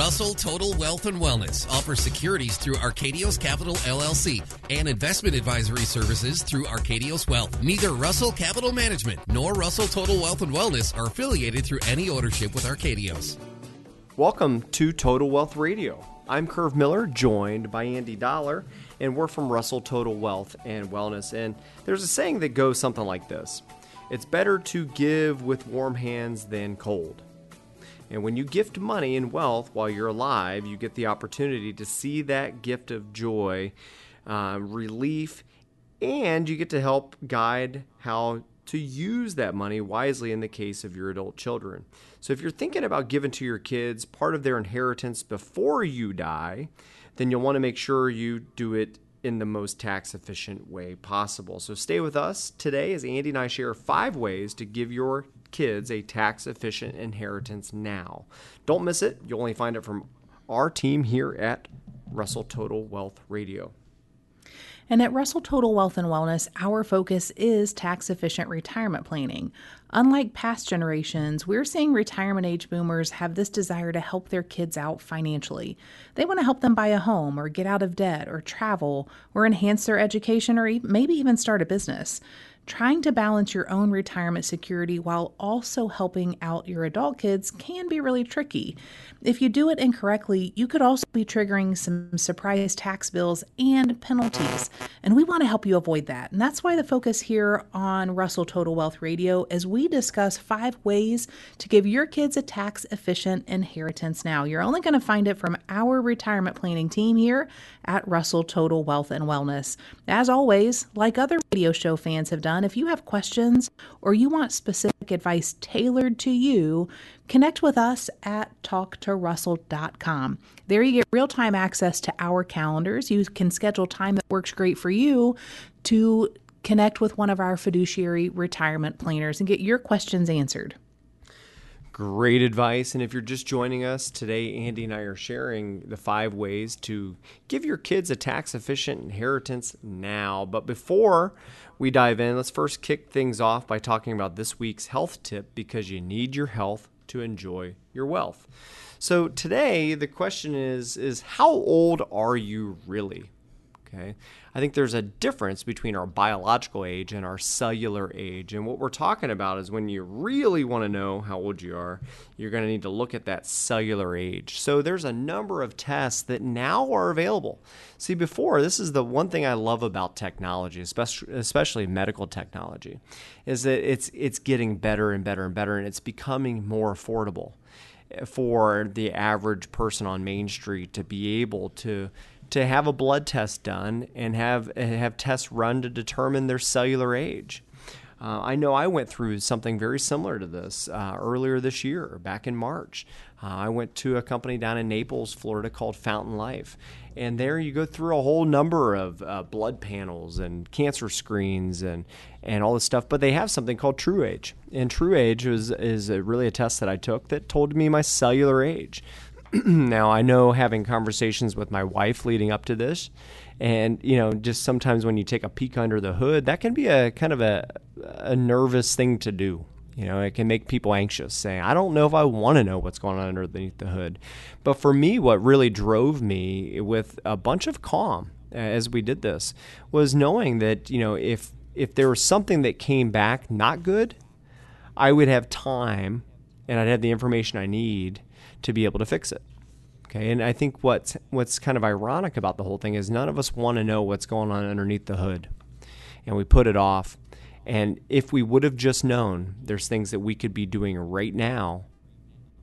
Russell Total Wealth and Wellness offers securities through Arkadios Capital LLC and investment advisory services through Arkadios Wealth. Neither Russell Capital Management nor Russell Total Wealth and Wellness are affiliated through any ownership with Arkadios. Welcome to Total Wealth Radio. I'm Curve Miller, joined by Andy Dollar, and we're from Russell Total Wealth and Wellness. And there's a saying that goes something like this It's better to give with warm hands than cold. And when you gift money and wealth while you're alive, you get the opportunity to see that gift of joy, uh, relief, and you get to help guide how to use that money wisely in the case of your adult children. So if you're thinking about giving to your kids part of their inheritance before you die, then you'll want to make sure you do it in the most tax efficient way possible. So stay with us today as Andy and I share five ways to give your kids a tax efficient inheritance now. Don't miss it. You'll only find it from our team here at Russell Total Wealth Radio. And at Russell Total Wealth and Wellness, our focus is tax efficient retirement planning. Unlike past generations, we're seeing retirement age boomers have this desire to help their kids out financially. They want to help them buy a home or get out of debt or travel or enhance their education or maybe even start a business. Trying to balance your own retirement security while also helping out your adult kids can be really tricky. If you do it incorrectly, you could also be triggering some surprise tax bills and penalties. And we want to help you avoid that. And that's why the focus here on Russell Total Wealth Radio is we discuss five ways to give your kids a tax efficient inheritance now. You're only going to find it from our retirement planning team here at Russell Total Wealth and Wellness. As always, like other radio show fans have done, done. If you have questions or you want specific advice tailored to you, connect with us at talktorussell.com. There you get real time access to our calendars. You can schedule time that works great for you to connect with one of our fiduciary retirement planners and get your questions answered. Great advice. And if you're just joining us today, Andy and I are sharing the five ways to give your kids a tax efficient inheritance now. But before we dive in, let's first kick things off by talking about this week's health tip because you need your health to enjoy your wealth. So today the question is is how old are you really? Okay. I think there's a difference between our biological age and our cellular age. And what we're talking about is when you really want to know how old you are, you're going to need to look at that cellular age. So there's a number of tests that now are available. See, before, this is the one thing I love about technology, especially, especially medical technology, is that it's, it's getting better and better and better, and it's becoming more affordable for the average person on Main Street to be able to to have a blood test done and have have tests run to determine their cellular age. Uh, I know I went through something very similar to this uh, earlier this year, back in March. Uh, I went to a company down in Naples, Florida called Fountain Life. And there you go through a whole number of uh, blood panels and cancer screens and, and all this stuff. But they have something called TruAge. And TruAge was, is a, really a test that I took that told me my cellular age. now I know having conversations with my wife leading up to this, and you know, just sometimes when you take a peek under the hood, that can be a kind of a, a nervous thing to do. You know, it can make people anxious, saying, I don't know if I want to know what's going on underneath the hood. But for me, what really drove me with a bunch of calm as we did this was knowing that, you know, if if there was something that came back not good, I would have time and I'd have the information I need to be able to fix it. Okay, and I think what's what's kind of ironic about the whole thing is none of us want to know what's going on underneath the hood, and we put it off. And if we would have just known, there's things that we could be doing right now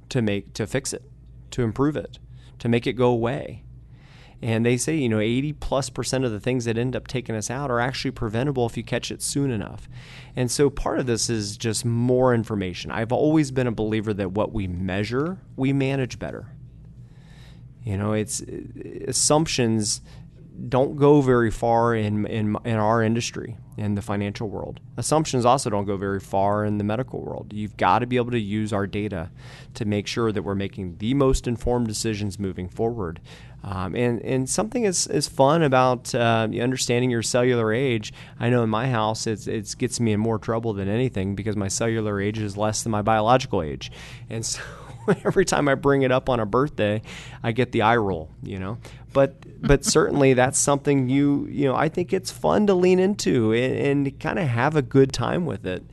to make to fix it, to improve it, to make it go away. And they say, you know, 80 plus percent of the things that end up taking us out are actually preventable if you catch it soon enough. And so part of this is just more information. I've always been a believer that what we measure, we manage better. You know, it's uh, assumptions don't go very far in, in, in our industry, in the financial world. Assumptions also don't go very far in the medical world. You've got to be able to use our data to make sure that we're making the most informed decisions moving forward. Um, and, and something is, is fun about uh, understanding your cellular age. I know in my house it's, it gets me in more trouble than anything because my cellular age is less than my biological age. And so every time I bring it up on a birthday, I get the eye roll, you know. But but certainly that's something you you know I think it's fun to lean into and, and kind of have a good time with it.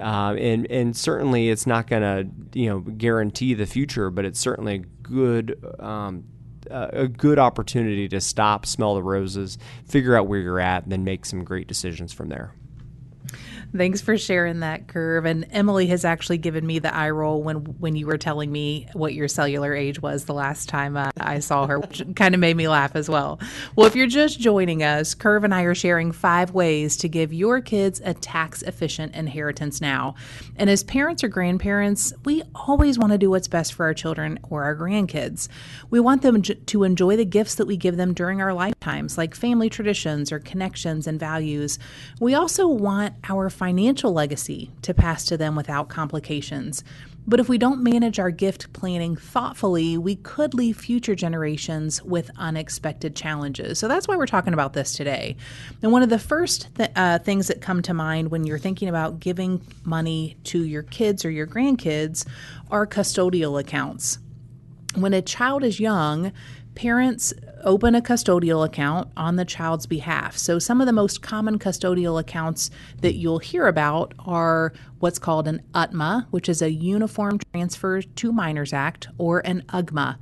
Uh, and and certainly it's not going to you know guarantee the future, but it's certainly a good um, a good opportunity to stop, smell the roses, figure out where you're at, and then make some great decisions from there. Thanks for sharing that curve. And Emily has actually given me the eye roll when when you were telling me what your cellular age was the last time uh, I saw her, which kind of made me laugh as well. Well, if you're just joining us, Curve and I are sharing five ways to give your kids a tax efficient inheritance now. And as parents or grandparents, we always want to do what's best for our children or our grandkids. We want them to enjoy the gifts that we give them during our lifetimes, like family traditions or connections and values. We also want our financial legacy to pass to them without complications. But if we don't manage our gift planning thoughtfully, we could leave future generations with unexpected challenges. So that's why we're talking about this today. And one of the first th- uh, things that come to mind when you're thinking about giving money to your kids or your grandkids are custodial accounts. When a child is young, parents open a custodial account on the child's behalf. So, some of the most common custodial accounts that you'll hear about are what's called an UTMA, which is a Uniform Transfer to Minors Act, or an UGMA,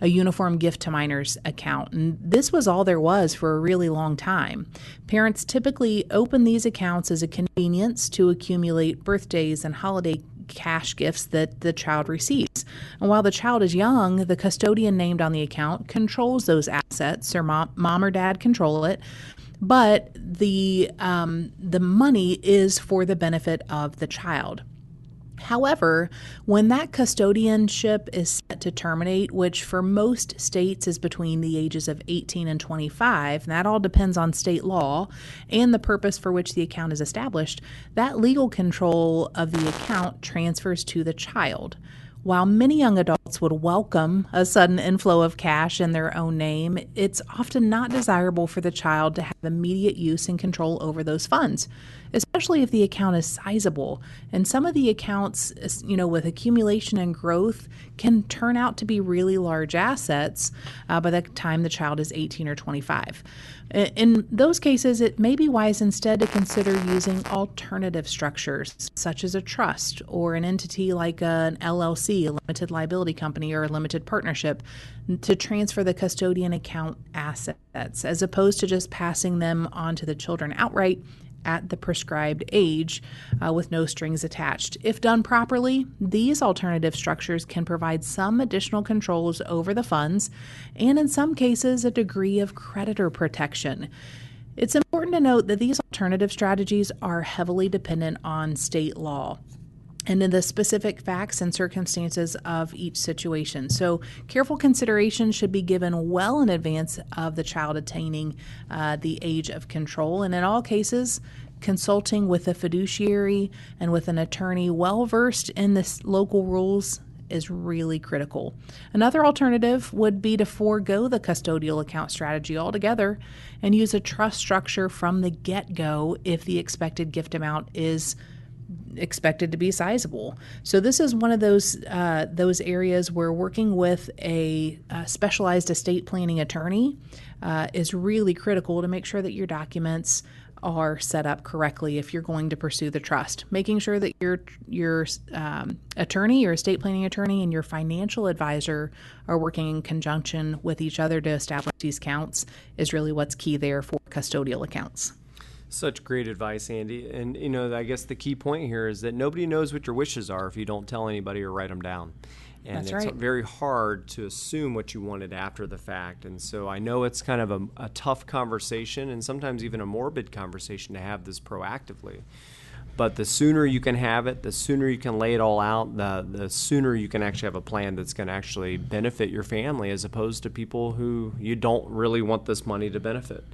a Uniform Gift to Minors account. And this was all there was for a really long time. Parents typically open these accounts as a convenience to accumulate birthdays and holiday cash gifts that the child receives. And while the child is young, the custodian named on the account controls those assets, or mom, mom or dad control it. But the um, the money is for the benefit of the child. However, when that custodianship is set to terminate, which for most states is between the ages of 18 and 25, and that all depends on state law and the purpose for which the account is established, that legal control of the account transfers to the child. While many young adults would welcome a sudden inflow of cash in their own name, it's often not desirable for the child to have immediate use and control over those funds, especially if the account is sizable. And some of the accounts, you know, with accumulation and growth, can turn out to be really large assets uh, by the time the child is 18 or 25. In those cases, it may be wise instead to consider using alternative structures, such as a trust or an entity like an LLC, a limited liability company, or a limited partnership, to transfer the custodian account assets, as opposed to just passing them on to the children outright at the prescribed age uh, with no strings attached. If done properly, these alternative structures can provide some additional controls over the funds and, in some cases, a degree of creditor protection. It's important to note that these alternative strategies are heavily dependent on state law and in the specific facts and circumstances of each situation. So, careful consideration should be given well in advance of the child attaining uh, the age of control. And in all cases, consulting with a fiduciary and with an attorney well versed in the local rules is really critical. Another alternative would be to forego the custodial account strategy altogether and use a trust structure from the get go if the expected gift amount is expected to be sizable. So this is one of those uh, those areas where working with a, a specialized estate planning attorney uh, is really critical to make sure that your documents are set up correctly if you're going to pursue the trust. Making sure that your your um, attorney, your estate planning attorney, and your financial advisor are working in conjunction with each other to establish these counts is really what's key there for custodial accounts. Such great advice, Andy. And, you know, I guess the key point here is that nobody knows what your wishes are if you don't tell anybody or write them down. And That's it's right. very hard to assume what you wanted after the fact. And so I know it's kind of a, a tough conversation and sometimes even a morbid conversation to have this proactively. But the sooner you can have it, the sooner you can lay it all out, the, the sooner you can actually have a plan that's going to actually benefit your family as opposed to people who you don't really want this money to benefit.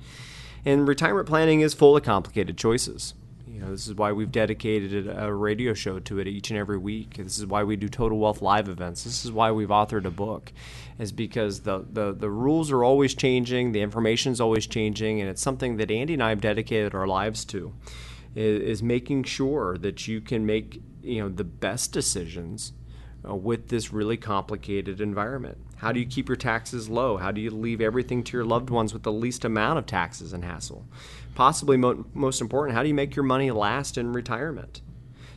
And retirement planning is full of complicated choices. You know, this is why we've dedicated a radio show to it each and every week. This is why we do Total Wealth live events. This is why we've authored a book, is because the, the, the rules are always changing, the information is always changing, and it's something that Andy and I have dedicated our lives to, is, is making sure that you can make you know the best decisions uh, with this really complicated environment. How do you keep your taxes low? How do you leave everything to your loved ones with the least amount of taxes and hassle? Possibly mo- most important, how do you make your money last in retirement?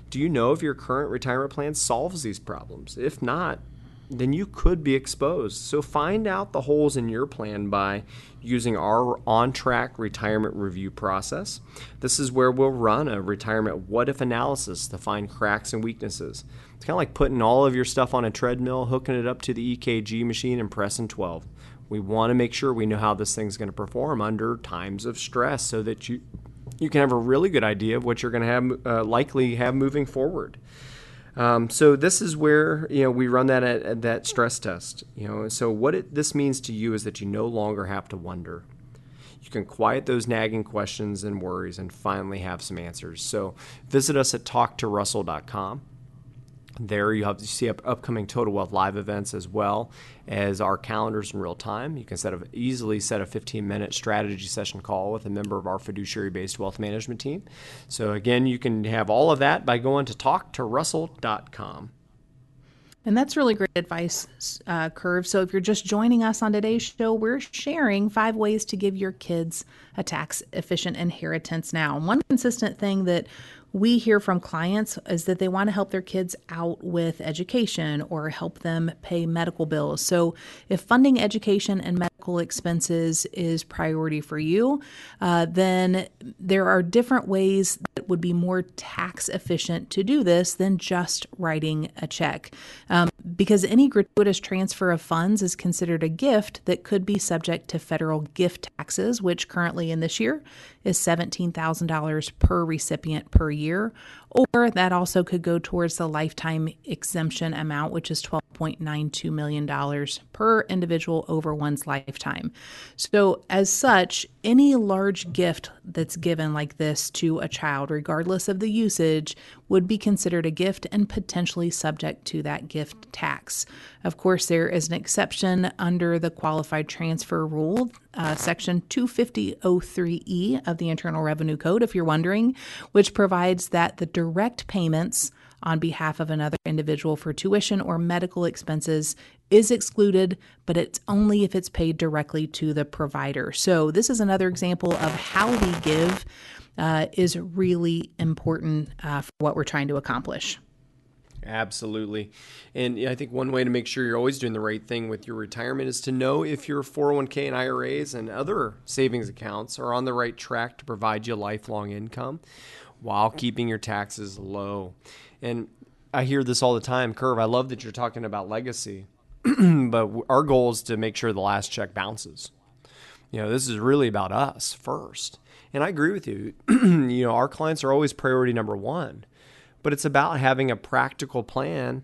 Do you know if your current retirement plan solves these problems? If not, then you could be exposed. So find out the holes in your plan by using our on track retirement review process. This is where we'll run a retirement what if analysis to find cracks and weaknesses. It's kind of like putting all of your stuff on a treadmill, hooking it up to the EKG machine, and pressing 12. We want to make sure we know how this thing's going to perform under times of stress so that you you can have a really good idea of what you're going to have uh, likely have moving forward. Um, so this is where you know we run that at, at that stress test. You know, so what it, this means to you is that you no longer have to wonder. You can quiet those nagging questions and worries and finally have some answers. So visit us at talktorussell.com. There you have to see up, upcoming Total Wealth live events as well as our calendars in real time. You can set a, easily set a 15 minute strategy session call with a member of our fiduciary based wealth management team. So again, you can have all of that by going to talktorussell.com. And that's really great advice, uh, Curve. So if you're just joining us on today's show, we're sharing five ways to give your kids a tax efficient inheritance now. And One consistent thing that we hear from clients is that they want to help their kids out with education or help them pay medical bills. So, if funding education and medical expenses is priority for you, uh, then there are different ways that would be more tax efficient to do this than just writing a check. Um, because any gratuitous transfer of funds is considered a gift that could be subject to federal gift taxes, which currently in this year is $17,000 per recipient per year, or that also could go towards the lifetime exemption amount, which is $12.92 million per individual over one's lifetime. So, as such, any large gift that's given like this to a child, regardless of the usage, would be considered a gift and potentially subject to that gift tax. Of course, there is an exception under the qualified transfer rule, uh, section 250.03e of the Internal Revenue Code, if you're wondering, which provides that the direct payments on behalf of another individual for tuition or medical expenses is excluded, but it's only if it's paid directly to the provider. So, this is another example of how we give uh, is really important uh, for what we're trying to accomplish. Absolutely. And I think one way to make sure you're always doing the right thing with your retirement is to know if your 401k and IRAs and other savings accounts are on the right track to provide you lifelong income while keeping your taxes low. And I hear this all the time, Curve. I love that you're talking about legacy, but our goal is to make sure the last check bounces. You know, this is really about us first. And I agree with you. you know, our clients are always priority number one, but it's about having a practical plan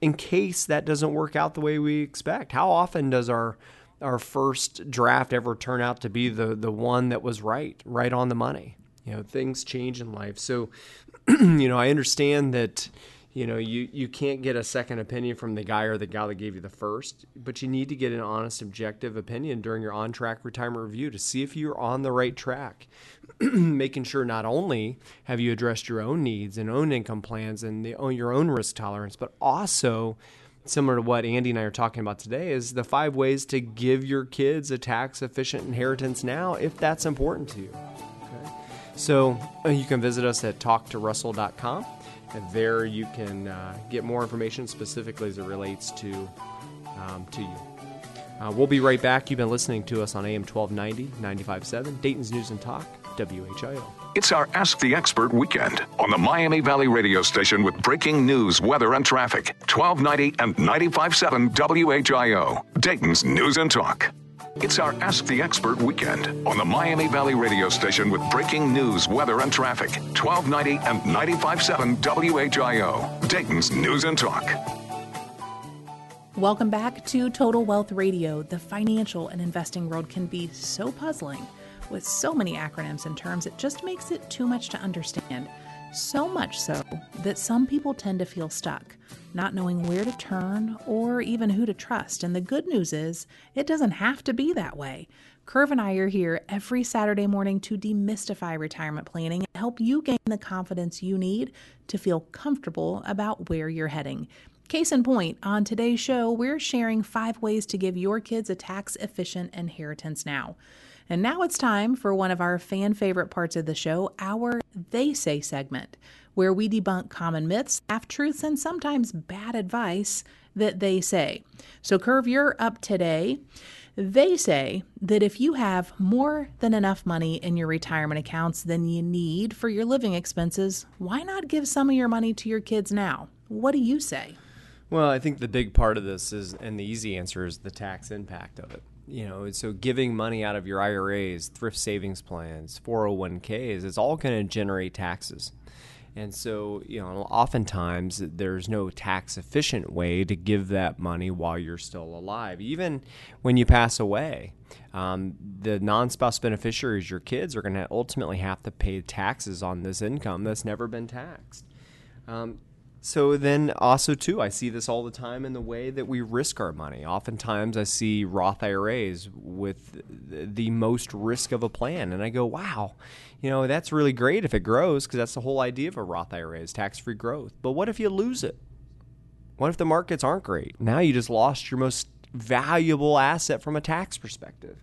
in case that doesn't work out the way we expect. How often does our our first draft ever turn out to be the the one that was right, right on the money? You know, things change in life. So, you know, I understand that you know you you can't get a second opinion from the guy or the guy that gave you the first but you need to get an honest objective opinion during your on track retirement review to see if you're on the right track making sure not only have you addressed your own needs and own income plans and the, your own risk tolerance but also similar to what Andy and I are talking about today is the five ways to give your kids a tax efficient inheritance now if that's important to you okay? so uh, you can visit us at talktorussell.com and there you can uh, get more information specifically as it relates to um, to you. Uh, we'll be right back. You've been listening to us on AM 1290, 95.7, Dayton's News and Talk, WHIO. It's our Ask the Expert weekend on the Miami Valley radio station with breaking news, weather, and traffic. 1290 and 95.7 WHIO, Dayton's News and Talk. It's our Ask the Expert weekend on the Miami Valley radio station with breaking news, weather, and traffic. 1290 and 95.7 WHIO, Dayton's News and Talk. Welcome back to Total Wealth Radio. The financial and investing world can be so puzzling with so many acronyms and terms, it just makes it too much to understand. So much so that some people tend to feel stuck, not knowing where to turn or even who to trust. And the good news is, it doesn't have to be that way. Curve and I are here every Saturday morning to demystify retirement planning and help you gain the confidence you need to feel comfortable about where you're heading. Case in point, on today's show, we're sharing five ways to give your kids a tax efficient inheritance now. And now it's time for one of our fan favorite parts of the show, our They Say segment, where we debunk common myths, half truths, and sometimes bad advice that they say. So, Curve, you're up today. They say that if you have more than enough money in your retirement accounts than you need for your living expenses, why not give some of your money to your kids now? What do you say? Well, I think the big part of this is, and the easy answer is the tax impact of it. You know, so giving money out of your IRAs, thrift savings plans, 401ks, it's all going to generate taxes. And so, you know, oftentimes there's no tax efficient way to give that money while you're still alive, even when you pass away. Um, the non spouse beneficiaries, your kids, are going to ultimately have to pay taxes on this income that's never been taxed. Um, so then also too i see this all the time in the way that we risk our money. Oftentimes i see roth iras with the most risk of a plan and i go wow you know that's really great if it grows because that's the whole idea of a roth ira is tax-free growth. But what if you lose it? What if the markets aren't great? Now you just lost your most valuable asset from a tax perspective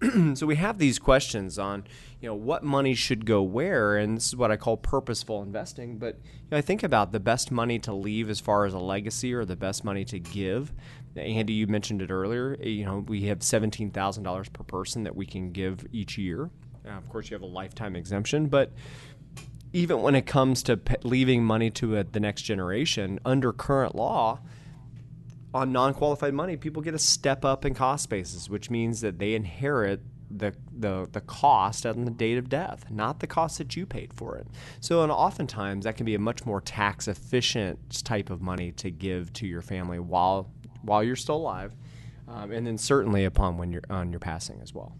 so we have these questions on you know what money should go where and this is what i call purposeful investing but you know, i think about the best money to leave as far as a legacy or the best money to give. Andy you mentioned it earlier eh, you know we have $17000 per person that we can give each year. Now, of course you have a lifetime exemption but even when it comes to leaving money to a, the next generation under current law on non-qualified money, people get a step up in cost basis, which means that they inherit the, the the cost on the date of death, not the cost that you paid for it. So, and oftentimes that can be a much more tax efficient type of money to give to your family while while you're still alive, um, and then certainly upon when you're on your passing as well.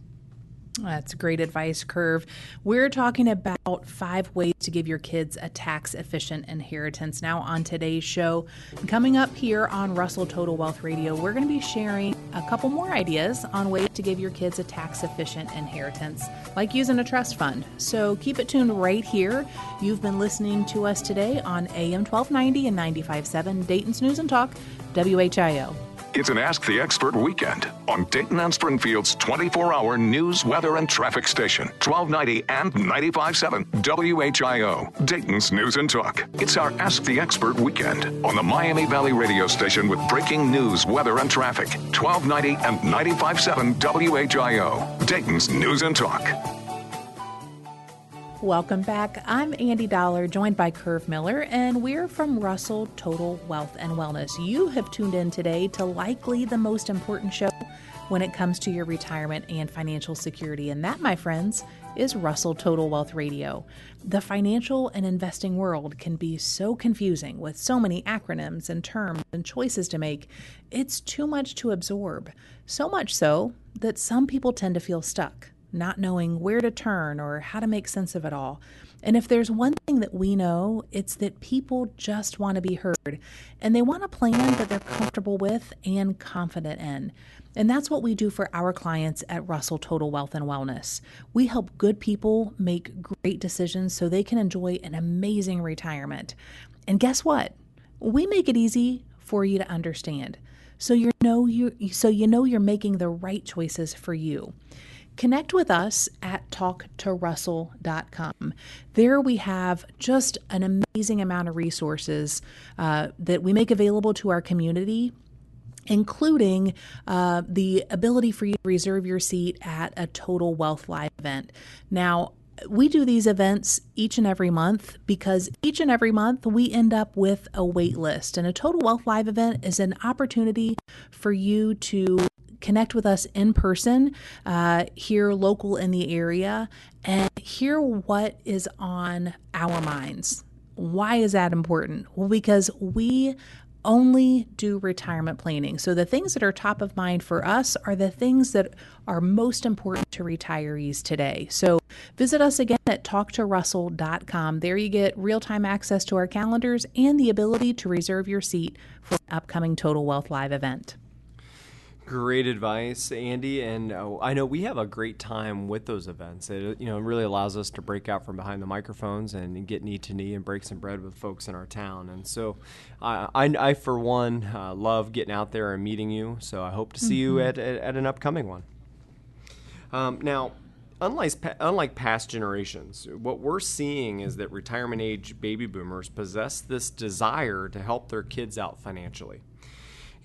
That's great advice, Curve. We're talking about five ways to give your kids a tax efficient inheritance now on today's show. Coming up here on Russell Total Wealth Radio, we're going to be sharing a couple more ideas on ways to give your kids a tax efficient inheritance, like using a trust fund. So keep it tuned right here. You've been listening to us today on AM 1290 and 95.7 Dayton's News and Talk, WHIO. It's an Ask the Expert weekend on Dayton and Springfield's 24 hour news, weather, and traffic station, 1290 and 95.7 WHIO, Dayton's News and Talk. It's our Ask the Expert weekend on the Miami Valley radio station with breaking news, weather, and traffic, 1290 and 95.7 WHIO, Dayton's News and Talk. Welcome back. I'm Andy Dollar, joined by Curve Miller, and we're from Russell Total Wealth and Wellness. You have tuned in today to likely the most important show when it comes to your retirement and financial security, and that, my friends, is Russell Total Wealth Radio. The financial and investing world can be so confusing with so many acronyms and terms and choices to make. It's too much to absorb, so much so that some people tend to feel stuck not knowing where to turn or how to make sense of it all. And if there's one thing that we know, it's that people just want to be heard and they want a plan that they're comfortable with and confident in. And that's what we do for our clients at Russell Total Wealth and Wellness. We help good people make great decisions so they can enjoy an amazing retirement. And guess what? We make it easy for you to understand. So you know you so you know you're making the right choices for you. Connect with us at talktorussell.com. There we have just an amazing amount of resources uh, that we make available to our community including uh, the ability for you to reserve your seat at a Total Wealth Live event. Now, we do these events each and every month because each and every month we end up with a wait list. And a Total Wealth Live event is an opportunity for you to connect with us in person uh, here local in the area and hear what is on our minds. Why is that important? Well, because we only do retirement planning. So the things that are top of mind for us are the things that are most important to retirees today. So visit us again at talktorussell.com. There you get real-time access to our calendars and the ability to reserve your seat for an upcoming Total Wealth Live event. Great advice, Andy. And uh, I know we have a great time with those events. It you know really allows us to break out from behind the microphones and get knee to knee and break some bread with folks in our town. And so, I, I, I for one, uh, love getting out there and meeting you. So I hope to see mm-hmm. you at, at, at, an upcoming one. Um, now, unlike unlike past generations, what we're seeing is that retirement age baby boomers possess this desire to help their kids out financially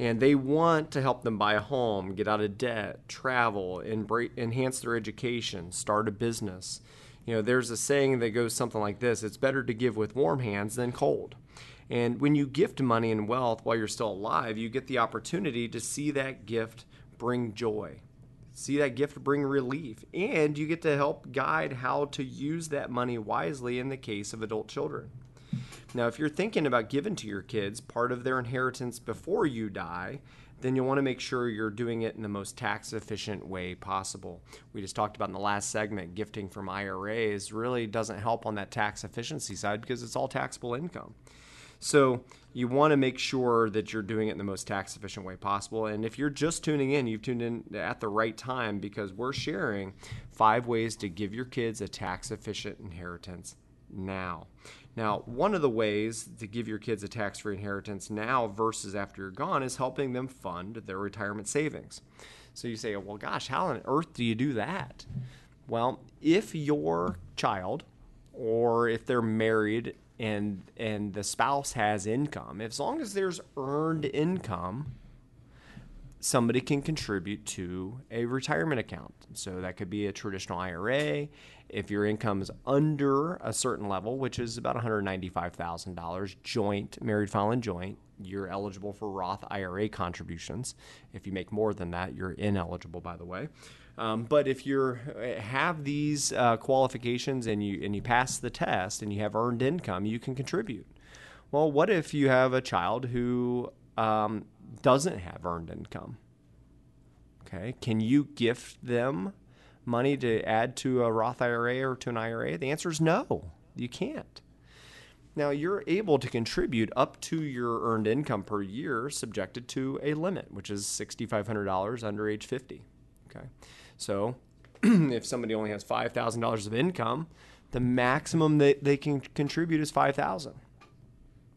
and they want to help them buy a home, get out of debt, travel, enhance their education, start a business. You know, there's a saying that goes something like this it's better to give with warm hands than cold. And when you gift money and wealth while you're still alive, you get the opportunity to see that gift bring joy, see that gift bring relief, and you get to help guide how to use that money wisely in the case of adult children. Now, if you're thinking about giving to your kids part of their inheritance before you die, then you'll want to make sure you're doing it in the most tax efficient way possible. We just talked about in the last segment, gifting from IRAs really doesn't help on that tax efficiency side because it's all taxable income. So you want to make sure that you're doing it in the most tax efficient way possible. And if you're just tuning in, you've tuned in at the right time because we're sharing five ways to give your kids a tax efficient inheritance now. Now, one of the ways to give your kids a tax free inheritance now versus after you're gone is helping them fund their retirement savings. So you say, well, gosh, how on earth do you do that? Well, if your child or if they're married and and the spouse has income, as long as there's earned income, somebody can contribute to a retirement account. So that could be a traditional IRA, if your income is under a certain level, which is about $195,000 joint, married filing joint, you're eligible for Roth IRA contributions. If you make more than that, you're ineligible, by the way. Um, but if you have these uh, qualifications and you and you pass the test and you have earned income, you can contribute. Well, what if you have a child who um, doesn't have earned income? Okay, can you gift them money to add to a Roth IRA or to an IRA? The answer is no, you can't. Now, you're able to contribute up to your earned income per year, subjected to a limit, which is $6,500 under age 50. Okay. So, if somebody only has $5,000 of income, the maximum that they can contribute is 5000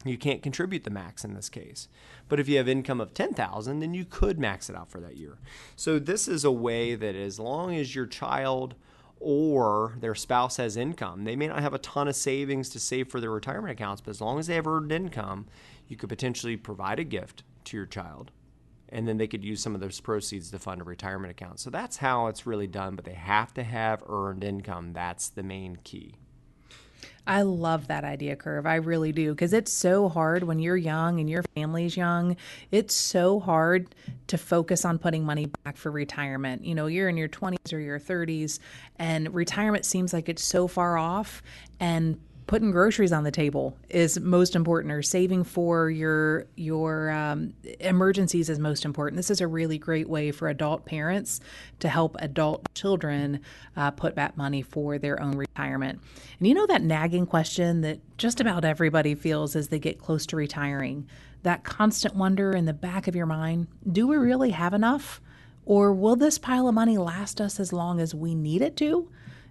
you can't contribute the max in this case. But if you have income of 10,000, then you could max it out for that year. So this is a way that as long as your child or their spouse has income, they may not have a ton of savings to save for their retirement accounts, but as long as they have earned income, you could potentially provide a gift to your child and then they could use some of those proceeds to fund a retirement account. So that's how it's really done, but they have to have earned income. That's the main key. I love that idea curve. I really do. Because it's so hard when you're young and your family's young. It's so hard to focus on putting money back for retirement. You know, you're in your 20s or your 30s, and retirement seems like it's so far off. And putting groceries on the table is most important or saving for your your um, emergencies is most important. This is a really great way for adult parents to help adult children uh, put back money for their own retirement. And you know that nagging question that just about everybody feels as they get close to retiring? That constant wonder in the back of your mind do we really have enough? Or will this pile of money last us as long as we need it to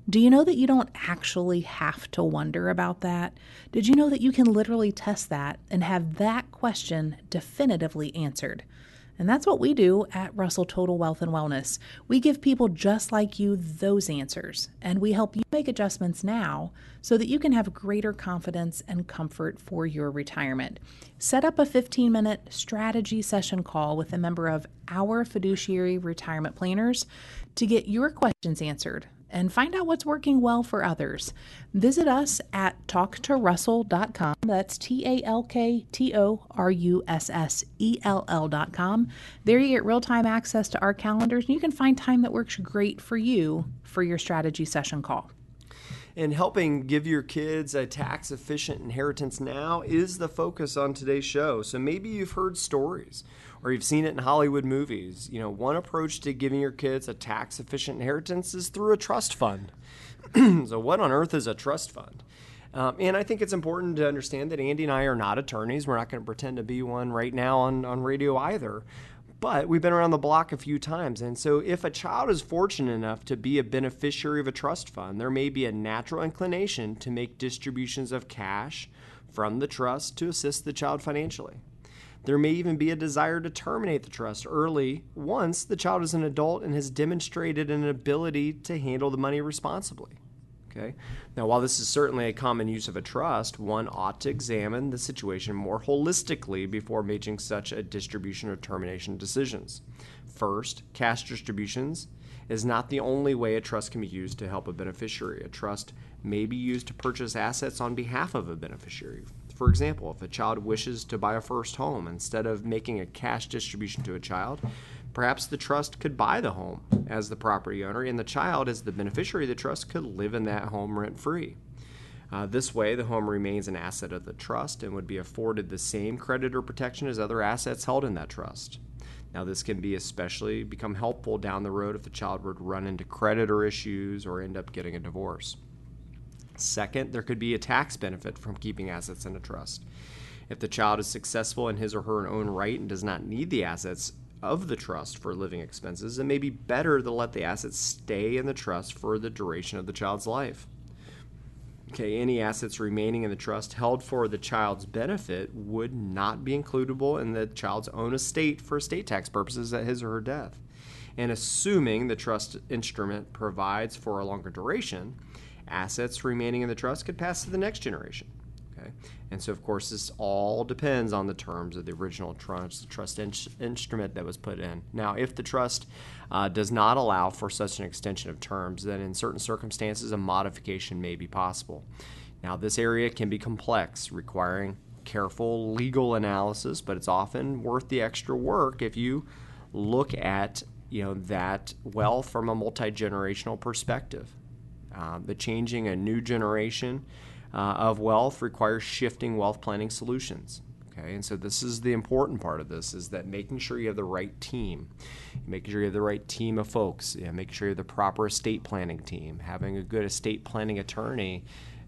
do you know that you don't actually have to wonder about that? Did you know that you can literally test that and have that question definitively answered? And that's what we do at Russell Total Wealth and Wellness. We give people just like you those answers, and we help you make adjustments now so that you can have greater confidence and comfort for your retirement. Set up a 15 minute strategy session call with a member of our fiduciary retirement planners to get your questions answered and find out what's working well for others. Visit us at talktorussell.com. That's T A L K T O R U S S E L L.com. There you get real time access to our calendars, and you can find time that works great for you for your strategy session call and helping give your kids a tax efficient inheritance now is the focus on today's show. So maybe you've heard stories or you've seen it in Hollywood movies. You know, one approach to giving your kids a tax efficient inheritance is through a trust fund. so, what on earth is a trust fund? Um, and I think it's important to understand that Andy and I are not attorneys. We're not going to pretend to be one right now on, on radio either. but we've been around the block a few times. And so, if a child is fortunate enough to be a beneficiary of a trust fund, there may be a natural inclination to make distributions of cash from the trust to assist the child financially. There may even be a desire to terminate the trust early once the child is an adult and has demonstrated an ability to handle the money responsibly. Okay. Now, while this is certainly a common use of a trust, one ought to examine the situation more holistically before making such a distribution or termination decisions. First, cash distributions is not the only way a trust can be used to help a beneficiary. A trust may be used to purchase assets on behalf of a beneficiary. For example, if a child wishes to buy a first home, instead of making a cash distribution to a child, Perhaps the trust could buy the home as the property owner, and the child, as the beneficiary of the trust, could live in that home rent free. Uh, this way, the home remains an asset of the trust and would be afforded the same creditor protection as other assets held in that trust. Now, this can be especially become helpful down the road if the child would run into creditor issues or end up getting a divorce. Second, there could be a tax benefit from keeping assets in a trust. If the child is successful in his or her own right and does not need the assets, of the trust for living expenses, it may be better to let the assets stay in the trust for the duration of the child's life. Okay, any assets remaining in the trust held for the child's benefit would not be includable in the child's own estate for estate tax purposes at his or her death. And assuming the trust instrument provides for a longer duration, assets remaining in the trust could pass to the next generation. Okay, and so of course this all depends on the terms of the original trust, trust in- instrument that was put in. Now, if the trust uh, does not allow for such an extension of terms, then in certain circumstances a modification may be possible. Now, this area can be complex, requiring careful legal analysis, but it's often worth the extra work if you look at you know that wealth from a multi generational perspective. Uh, the changing a new generation uh, of wealth requires shifting wealth planning solutions. Okay, and so this is the important part of this is that making sure you have the right team, making sure you have the right team of folks, yeah, making sure you have the proper estate planning team, having a good estate planning attorney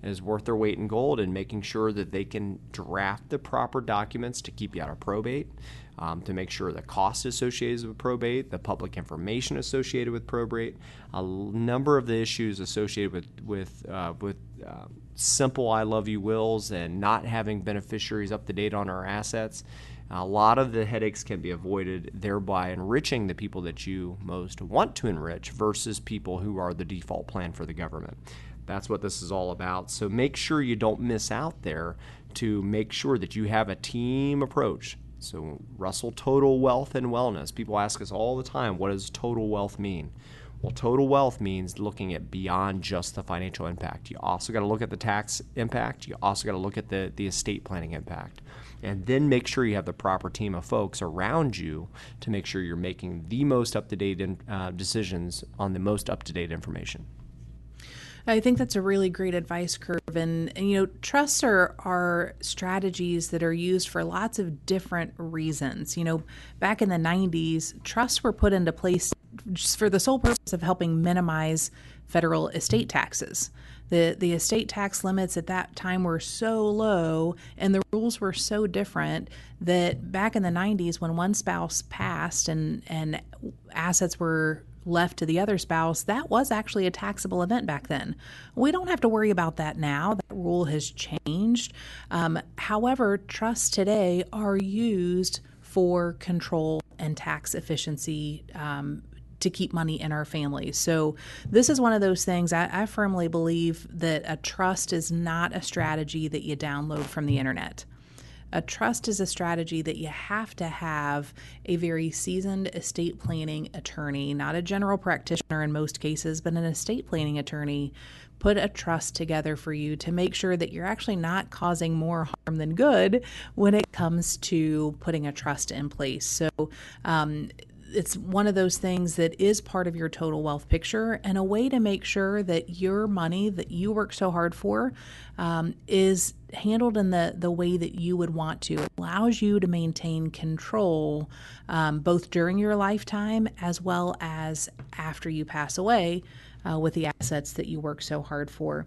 is worth their weight in gold and making sure that they can draft the proper documents to keep you out of probate, um, to make sure the cost associated with probate, the public information associated with probate, a number of the issues associated with with uh, with uh, simple "I love you" wills and not having beneficiaries up to date on our assets. A lot of the headaches can be avoided, thereby enriching the people that you most want to enrich versus people who are the default plan for the government. That's what this is all about. So make sure you don't miss out there to make sure that you have a team approach. So, Russell Total Wealth and Wellness. People ask us all the time, what does total wealth mean? Well, total wealth means looking at beyond just the financial impact. You also got to look at the tax impact. You also got to look at the, the estate planning impact. And then make sure you have the proper team of folks around you to make sure you're making the most up to date uh, decisions on the most up to date information. I think that's a really great advice curve. And, and, you know, trusts are, are strategies that are used for lots of different reasons. You know, back in the 90s, trusts were put into place just for the sole purpose of helping minimize federal estate taxes. The, the estate tax limits at that time were so low and the rules were so different that back in the 90s, when one spouse passed and, and assets were left to the other spouse, that was actually a taxable event back then. We don't have to worry about that now. That rule has changed. Um, however, trusts today are used for control and tax efficiency. Um, to keep money in our families. So, this is one of those things I, I firmly believe that a trust is not a strategy that you download from the internet. A trust is a strategy that you have to have a very seasoned estate planning attorney, not a general practitioner in most cases, but an estate planning attorney, put a trust together for you to make sure that you're actually not causing more harm than good when it comes to putting a trust in place. So, um, it's one of those things that is part of your total wealth picture and a way to make sure that your money that you work so hard for um, is handled in the, the way that you would want to. It allows you to maintain control um, both during your lifetime as well as after you pass away uh, with the assets that you work so hard for.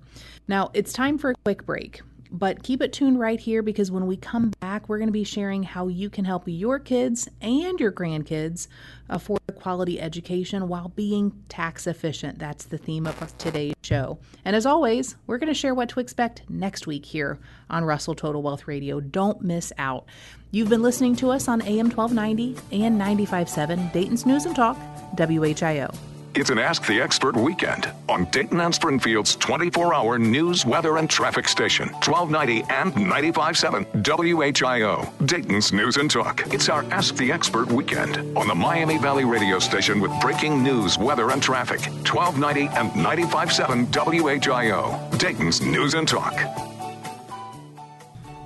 Now, it's time for a quick break. But keep it tuned right here because when we come back, we're going to be sharing how you can help your kids and your grandkids afford a quality education while being tax efficient. That's the theme of today's show. And as always, we're going to share what to expect next week here on Russell Total Wealth Radio. Don't miss out. You've been listening to us on AM 1290 and 95.7 Dayton's News and Talk, WHIO. It's an Ask the Expert weekend on Dayton and Springfield's 24 hour news, weather, and traffic station, 1290 and 95.7 WHIO, Dayton's News and Talk. It's our Ask the Expert weekend on the Miami Valley radio station with breaking news, weather, and traffic, 1290 and 95.7 WHIO, Dayton's News and Talk.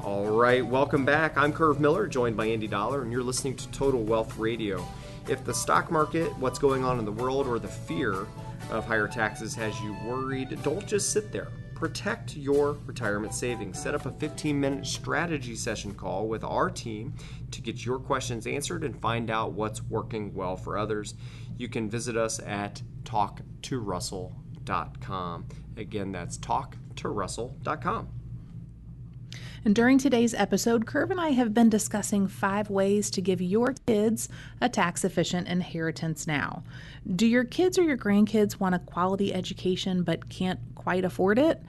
All right, welcome back. I'm Curve Miller, joined by Andy Dollar, and you're listening to Total Wealth Radio. If the stock market, what's going on in the world, or the fear of higher taxes has you worried, don't just sit there. Protect your retirement savings. Set up a 15 minute strategy session call with our team to get your questions answered and find out what's working well for others. You can visit us at talktorussell.com. Again, that's talktorussell.com. And during today's episode, Curve and I have been discussing five ways to give your kids a tax efficient inheritance now. Do your kids or your grandkids want a quality education but can't quite afford it?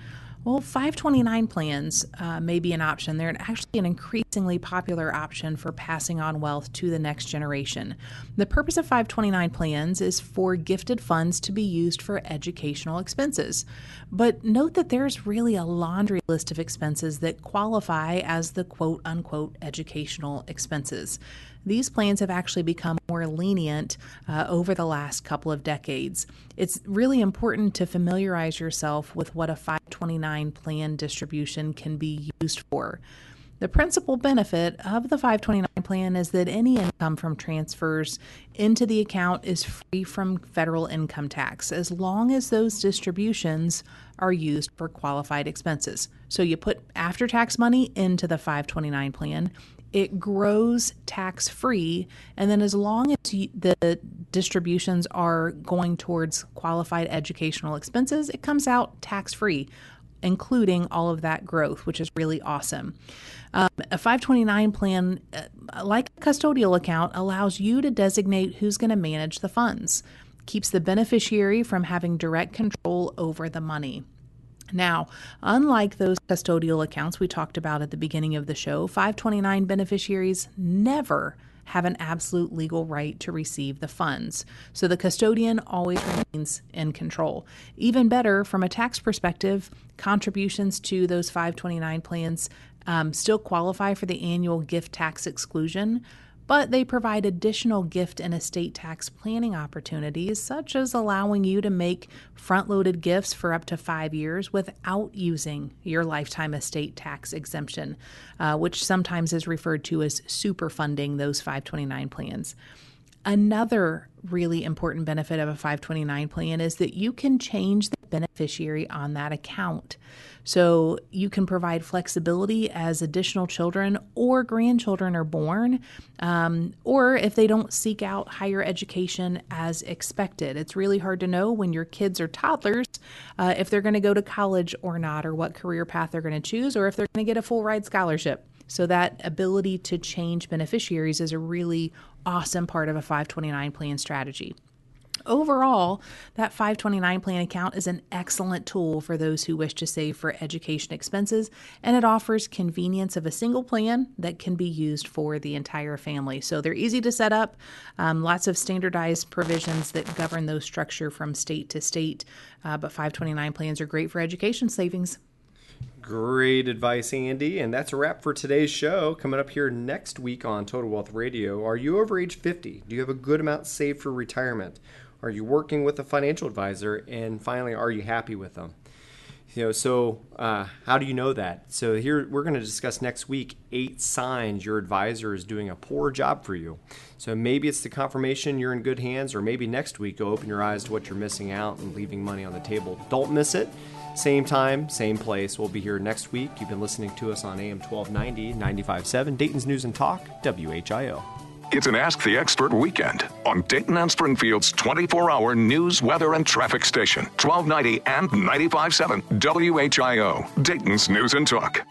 Well, 529 plans uh, may be an option. They're actually an increasingly popular option for passing on wealth to the next generation. The purpose of 529 plans is for gifted funds to be used for educational expenses. But note that there's really a laundry list of expenses that qualify as the quote unquote educational expenses. These plans have actually become more lenient uh, over the last couple of decades. It's really important to familiarize yourself with what a 529 plan distribution can be used for. The principal benefit of the 529 plan is that any income from transfers into the account is free from federal income tax as long as those distributions are used for qualified expenses. So you put after tax money into the 529 plan, it grows tax free. And then, as long as the distributions are going towards qualified educational expenses, it comes out tax free, including all of that growth, which is really awesome. Um, a 529 plan, uh, like a custodial account, allows you to designate who's going to manage the funds, keeps the beneficiary from having direct control over the money. Now, unlike those custodial accounts we talked about at the beginning of the show, 529 beneficiaries never have an absolute legal right to receive the funds. So the custodian always remains in control. Even better, from a tax perspective, contributions to those 529 plans um, still qualify for the annual gift tax exclusion, but they provide additional gift and estate tax planning opportunities, such as allowing you to make front loaded gifts for up to five years without using your lifetime estate tax exemption, uh, which sometimes is referred to as super funding those 529 plans. Another really important benefit of a 529 plan is that you can change the beneficiary on that account. So you can provide flexibility as additional children or grandchildren are born, um, or if they don't seek out higher education as expected. It's really hard to know when your kids are toddlers uh, if they're going to go to college or not, or what career path they're going to choose, or if they're going to get a full ride scholarship. So, that ability to change beneficiaries is a really awesome part of a 529 plan strategy. Overall, that 529 plan account is an excellent tool for those who wish to save for education expenses, and it offers convenience of a single plan that can be used for the entire family. So they're easy to set up, um, lots of standardized provisions that govern those structure from state to state, uh, but 529 plans are great for education savings. Great advice, Andy. And that's a wrap for today's show. Coming up here next week on Total Wealth Radio. Are you over age 50? Do you have a good amount saved for retirement? Are you working with a financial advisor? And finally, are you happy with them? You know, so uh, how do you know that? So here we're going to discuss next week eight signs your advisor is doing a poor job for you. So maybe it's the confirmation you're in good hands, or maybe next week go open your eyes to what you're missing out and leaving money on the table. Don't miss it. Same time, same place. We'll be here next week. You've been listening to us on AM 1290, 95.7, Dayton's News and Talk, WHIO. It's an Ask the Expert weekend on Dayton and Springfield's 24 hour news, weather, and traffic station, 1290 and 95.7 WHIO, Dayton's News and Talk.